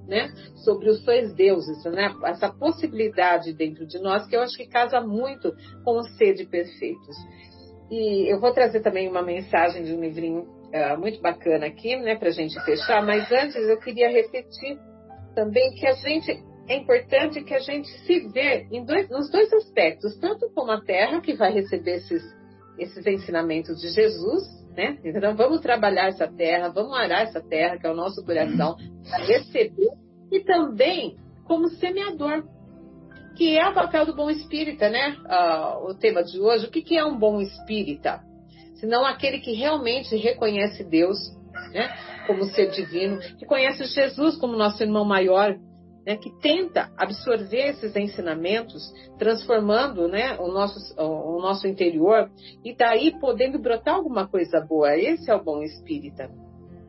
né, sobre os sois deuses, né, essa possibilidade dentro de nós que eu acho que casa muito com o ser de perfeitos. E eu vou trazer também uma mensagem de um livrinho uh, muito bacana aqui, né, para a gente fechar, mas antes eu queria repetir também que a gente é importante que a gente se vê dois, nos dois aspectos, tanto como a terra que vai receber esses, esses ensinamentos de Jesus, né? Então vamos trabalhar essa terra, vamos arar essa terra, que é o nosso coração, para receber, e também como semeador, que é o papel do bom espírita, né? Uh, o tema de hoje, o que, que é um bom espírita? Senão aquele que realmente reconhece Deus, né? como ser divino, que conhece Jesus como nosso irmão maior, né, que tenta absorver esses ensinamentos, transformando né, o, nosso, o nosso interior e daí podendo brotar alguma coisa boa. Esse é o bom espírita.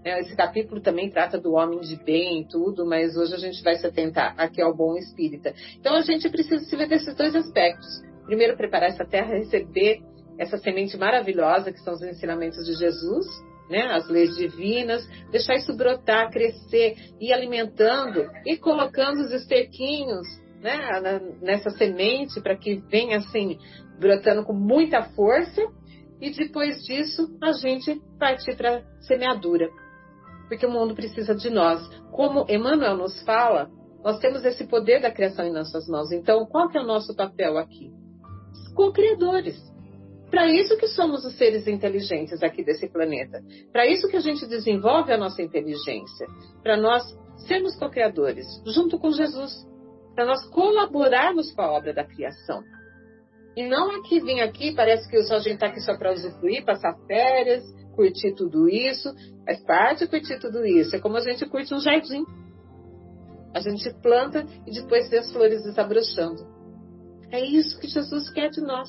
É, esse capítulo também trata do homem de bem e tudo, mas hoje a gente vai se atentar aqui ao bom espírita. Então a gente precisa se ver desses dois aspectos. Primeiro, preparar essa terra, receber essa semente maravilhosa que são os ensinamentos de Jesus, né, as leis divinas, deixar isso brotar, crescer, ir alimentando e colocando os esterquinhos né, nessa semente para que venha assim, brotando com muita força e depois disso a gente partir para a semeadura. Porque o mundo precisa de nós. Como Emmanuel nos fala, nós temos esse poder da criação em nossas mãos. Então, qual que é o nosso papel aqui? Co-criadores. Para isso que somos os seres inteligentes aqui desse planeta. Para isso que a gente desenvolve a nossa inteligência. Para nós sermos co-criadores, junto com Jesus. Para nós colaborarmos com a obra da criação. E não aqui vir aqui, parece que a gente está aqui só para usufruir, passar férias, curtir tudo isso. Faz parte curtir tudo isso. É como a gente curte um jardim. A gente planta e depois vê as flores desabrochando. É isso que Jesus quer de nós.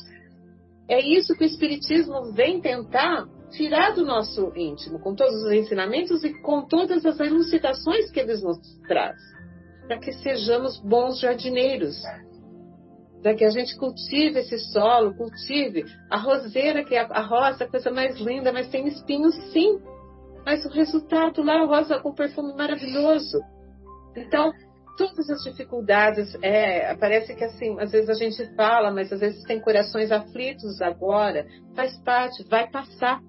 É isso que o Espiritismo vem tentar tirar do nosso íntimo, com todos os ensinamentos e com todas as elucidações que eles nos traz, para que sejamos bons jardineiros, para que a gente cultive esse solo, cultive a roseira, que é a rosa, a coisa mais linda, mas tem espinhos sim, mas o resultado lá, a rosa com perfume maravilhoso. Então, todas as dificuldades, é, parece que assim, às vezes a gente fala, mas às vezes tem corações aflitos agora, faz parte, vai passar.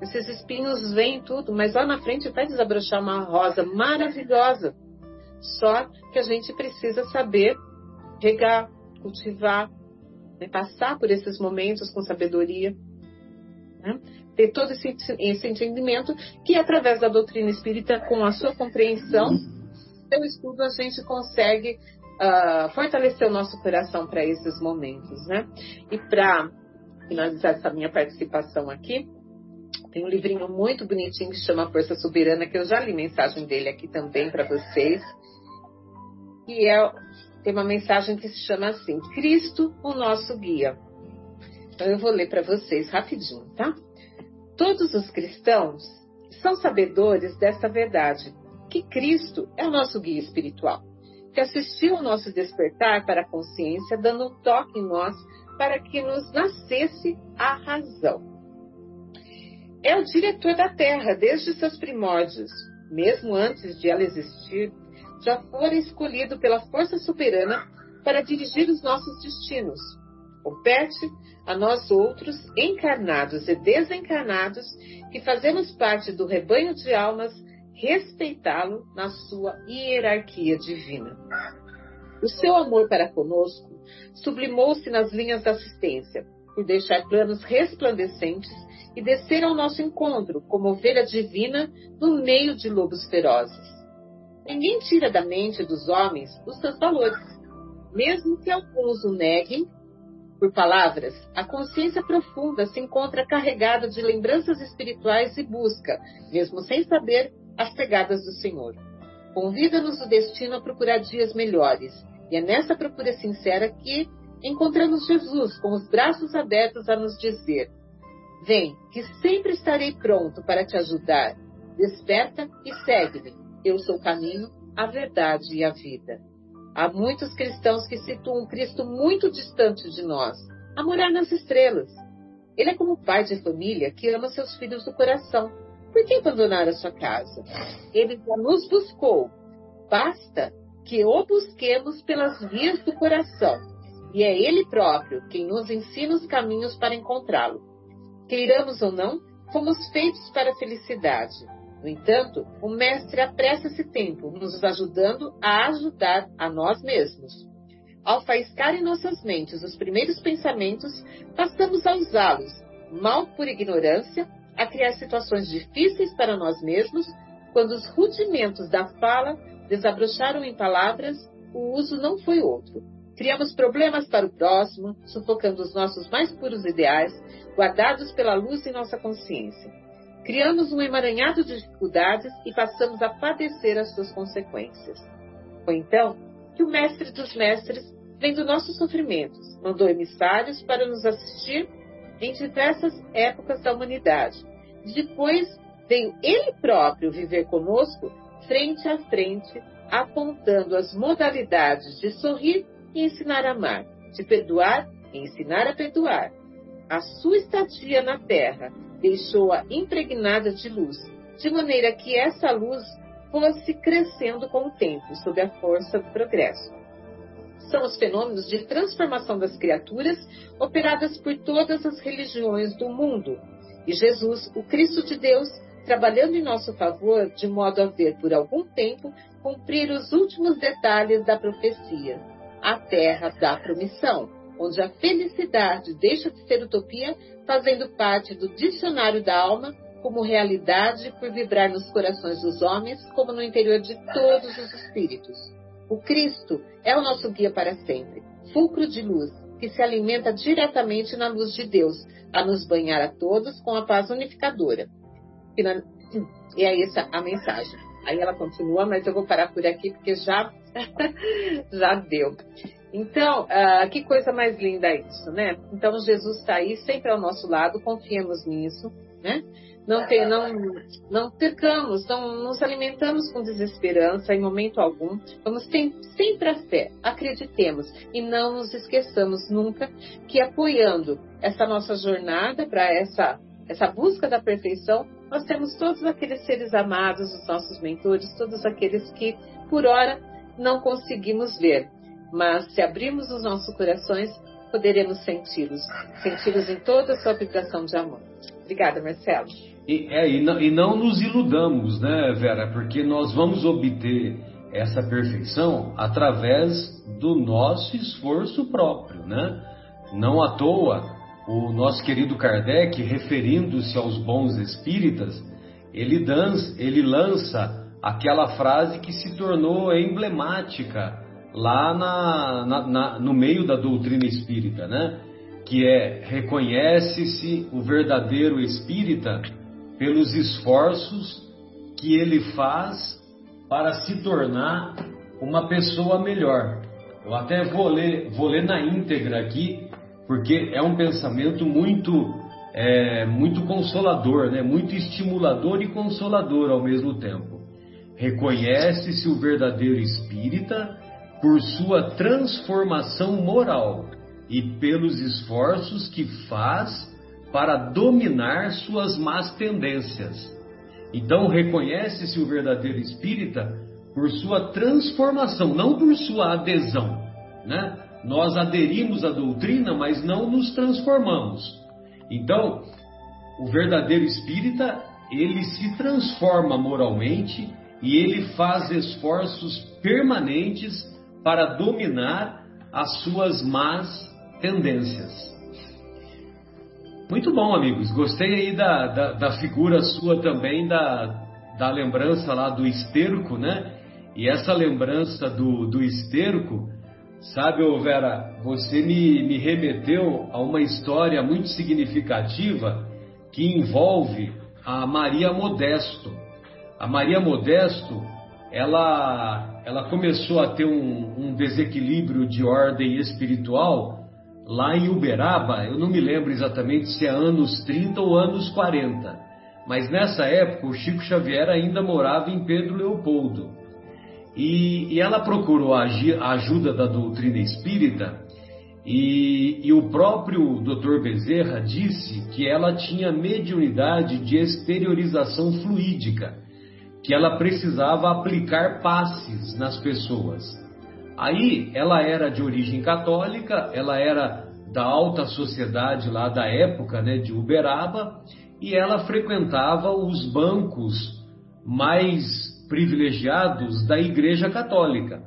Esses espinhos vêm tudo, mas lá na frente vai desabrochar uma rosa maravilhosa. Só que a gente precisa saber regar, cultivar, né? passar por esses momentos com sabedoria. Né? Ter todo esse, esse entendimento que, através da doutrina espírita, com a sua compreensão, seu estudo, a gente consegue uh, fortalecer o nosso coração para esses momentos. Né? E para finalizar essa minha participação aqui, tem um livrinho muito bonitinho que chama Força Soberana, que eu já li mensagem dele aqui também para vocês. E é, tem uma mensagem que se chama assim: Cristo, o nosso guia. Então eu vou ler para vocês rapidinho, tá? Todos os cristãos são sabedores dessa verdade, que Cristo é o nosso guia espiritual, que assistiu ao nosso despertar para a consciência, dando um toque em nós para que nos nascesse a razão. É o diretor da Terra desde seus primórdios, mesmo antes de ela existir, já fora escolhido pela força soberana para dirigir os nossos destinos. Compete a nós outros, encarnados e desencarnados, que fazemos parte do rebanho de almas, respeitá-lo na sua hierarquia divina. O seu amor para conosco sublimou-se nas linhas da assistência, por deixar planos resplandecentes e descer ao nosso encontro como ovelha divina no meio de lobos ferozes. Ninguém tira da mente dos homens os seus valores. Mesmo que alguns o neguem por palavras, a consciência profunda se encontra carregada de lembranças espirituais e busca, mesmo sem saber, as pegadas do Senhor. Convida-nos o destino a procurar dias melhores, e é nessa procura sincera que encontramos Jesus com os braços abertos a nos dizer: Vem, que sempre estarei pronto para te ajudar. Desperta e segue-me. Eu sou o caminho, a verdade e a vida. Há muitos cristãos que situam Cristo muito distante de nós, a morar nas estrelas. Ele é como pai de família que ama seus filhos do coração. Por que abandonar a sua casa? Ele já nos buscou. Basta que o busquemos pelas vias do coração, e é Ele próprio quem nos ensina os caminhos para encontrá-lo. Queiramos ou não, fomos feitos para a felicidade. No entanto, o Mestre apressa esse tempo, nos ajudando a ajudar a nós mesmos. Ao faiscar em nossas mentes os primeiros pensamentos, passamos a usá-los, mal por ignorância, a criar situações difíceis para nós mesmos, quando os rudimentos da fala desabrocharam em palavras, o uso não foi outro. Criamos problemas para o próximo, sufocando os nossos mais puros ideais, guardados pela luz em nossa consciência. Criamos um emaranhado de dificuldades e passamos a padecer as suas consequências. Foi então que o Mestre dos Mestres, vendo nossos sofrimentos, mandou emissários para nos assistir em diversas épocas da humanidade. Depois veio ele próprio viver conosco frente a frente, apontando as modalidades de sorrir e ensinar a amar, de perdoar e ensinar a perdoar. A sua estadia na terra deixou-a impregnada de luz, de maneira que essa luz fosse crescendo com o tempo, sob a força do progresso. São os fenômenos de transformação das criaturas operadas por todas as religiões do mundo. E Jesus, o Cristo de Deus, trabalhando em nosso favor, de modo a ver por algum tempo cumprir os últimos detalhes da profecia, a terra da promissão, onde a felicidade deixa de ser utopia, fazendo parte do dicionário da alma como realidade por vibrar nos corações dos homens, como no interior de todos os espíritos. O Cristo é o nosso guia para sempre, fulcro de luz, que se alimenta diretamente na luz de Deus, a nos banhar a todos com a paz unificadora. E é essa a mensagem. Aí ela continua, mas eu vou parar por aqui porque já, [laughs] já deu. Então, uh, que coisa mais linda isso, né? Então, Jesus está aí sempre ao nosso lado, confiemos nisso, né? Não, ter, não, não percamos, não nos alimentamos com desesperança em momento algum. Vamos ter sempre a fé, acreditemos e não nos esqueçamos nunca que apoiando essa nossa jornada para essa, essa busca da perfeição, nós temos todos aqueles seres amados, os nossos mentores, todos aqueles que, por hora, não conseguimos ver. Mas se abrirmos os nossos corações, poderemos senti-los, senti-los em toda a sua vibração de amor. Obrigada, Marcelo. E, é, e, não, e não nos iludamos, né, Vera? Porque nós vamos obter essa perfeição através do nosso esforço próprio, né? Não à toa, o nosso querido Kardec, referindo-se aos bons espíritas, ele, dança, ele lança aquela frase que se tornou emblemática lá na, na, na, no meio da doutrina espírita, né? Que é reconhece-se o verdadeiro espírita pelos esforços que ele faz para se tornar uma pessoa melhor. Eu até vou ler, vou ler na íntegra aqui, porque é um pensamento muito, é, muito consolador, né? muito estimulador e consolador ao mesmo tempo. Reconhece-se o verdadeiro espírita por sua transformação moral e pelos esforços que faz para dominar suas más tendências. Então, reconhece-se o verdadeiro espírita por sua transformação, não por sua adesão. Né? Nós aderimos à doutrina, mas não nos transformamos. Então, o verdadeiro espírita, ele se transforma moralmente e ele faz esforços permanentes para dominar as suas más tendências. Muito bom, amigos. Gostei aí da, da, da, figura sua também, da, da lembrança lá do esterco, né? E essa lembrança do, do esterco, sabe, Vera, você me, me remeteu a uma história muito significativa que envolve a Maria Modesto. A Maria Modesto, ela, ela começou a ter um, um desequilíbrio de ordem espiritual lá em Uberaba, eu não me lembro exatamente se é anos 30 ou anos 40, mas nessa época o Chico Xavier ainda morava em Pedro Leopoldo. E, e ela procurou a, a, ajuda da doutrina espírita, e, e o próprio Dr. Bezerra disse que ela tinha mediunidade de exteriorização fluídica que ela precisava aplicar passes nas pessoas. Aí ela era de origem católica, ela era da alta sociedade lá da época, né, de Uberaba, e ela frequentava os bancos mais privilegiados da Igreja Católica.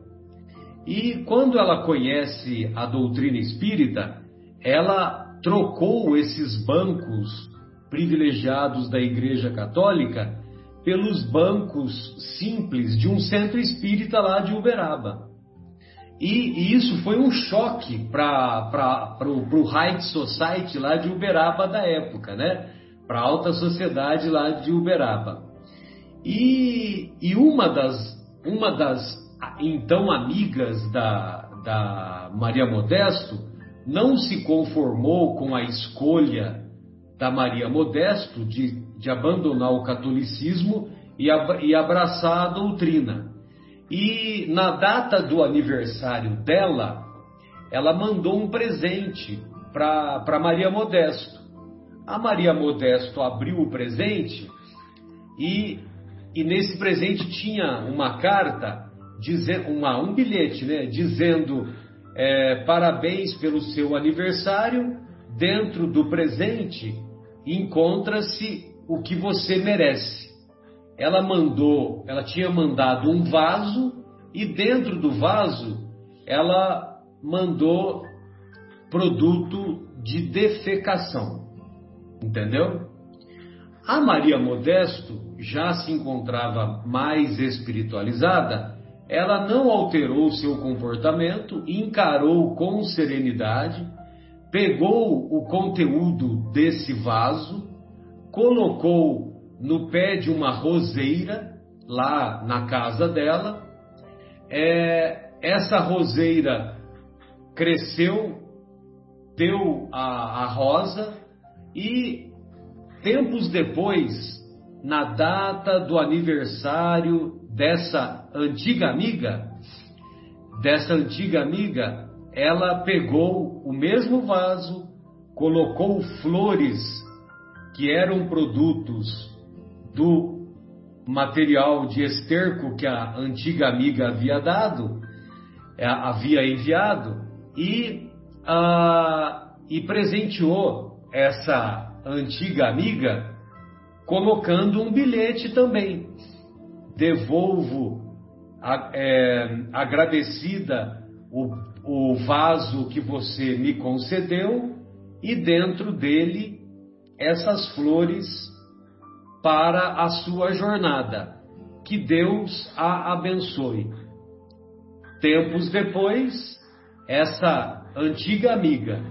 E quando ela conhece a doutrina espírita, ela trocou esses bancos privilegiados da Igreja Católica pelos bancos simples de um centro espírita lá de Uberaba. E, e isso foi um choque para o High Society lá de Uberaba da época, né? Para a alta sociedade lá de Uberaba. E, e uma, das, uma das então amigas da, da Maria Modesto não se conformou com a escolha da Maria Modesto de de abandonar o catolicismo e, ab e abraçar a doutrina. E na data do aniversário dela, ela mandou um presente para Maria Modesto. A Maria Modesto abriu o presente e, e nesse presente tinha uma carta, dizendo, uma, um bilhete, né, dizendo é, parabéns pelo seu aniversário. Dentro do presente encontra-se o que você merece. Ela mandou, ela tinha mandado um vaso e dentro do vaso ela mandou produto de defecação. Entendeu? A Maria Modesto já se encontrava mais espiritualizada, ela não alterou seu comportamento, encarou com serenidade, pegou o conteúdo desse vaso colocou no pé de uma roseira, lá na casa dela. É, essa roseira cresceu, deu a, a rosa e tempos depois, na data do aniversário dessa antiga amiga, dessa antiga amiga, ela pegou o mesmo vaso, colocou flores que eram produtos do material de esterco que a antiga amiga havia dado, é, havia enviado, e, e presenteou essa antiga amiga colocando um bilhete também. Devolvo é, agradecida o, o vaso que você me concedeu e dentro dele essas flores para a sua jornada. Que Deus a abençoe. Tempos depois, essa antiga amiga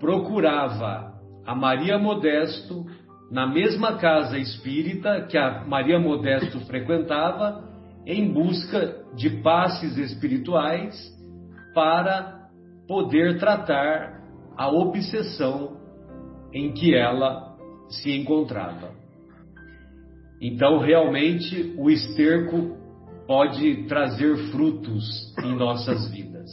procurava a Maria Modesto na mesma casa espírita que a Maria Modesto frequentava, em busca de passes espirituais para poder tratar a obsessão em que ela se encontrava. Então, realmente, o esterco pode trazer frutos em nossas vidas.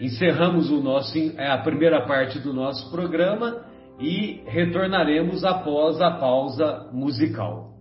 Encerramos o nosso, é, a primeira parte do nosso programa e retornaremos após a pausa musical.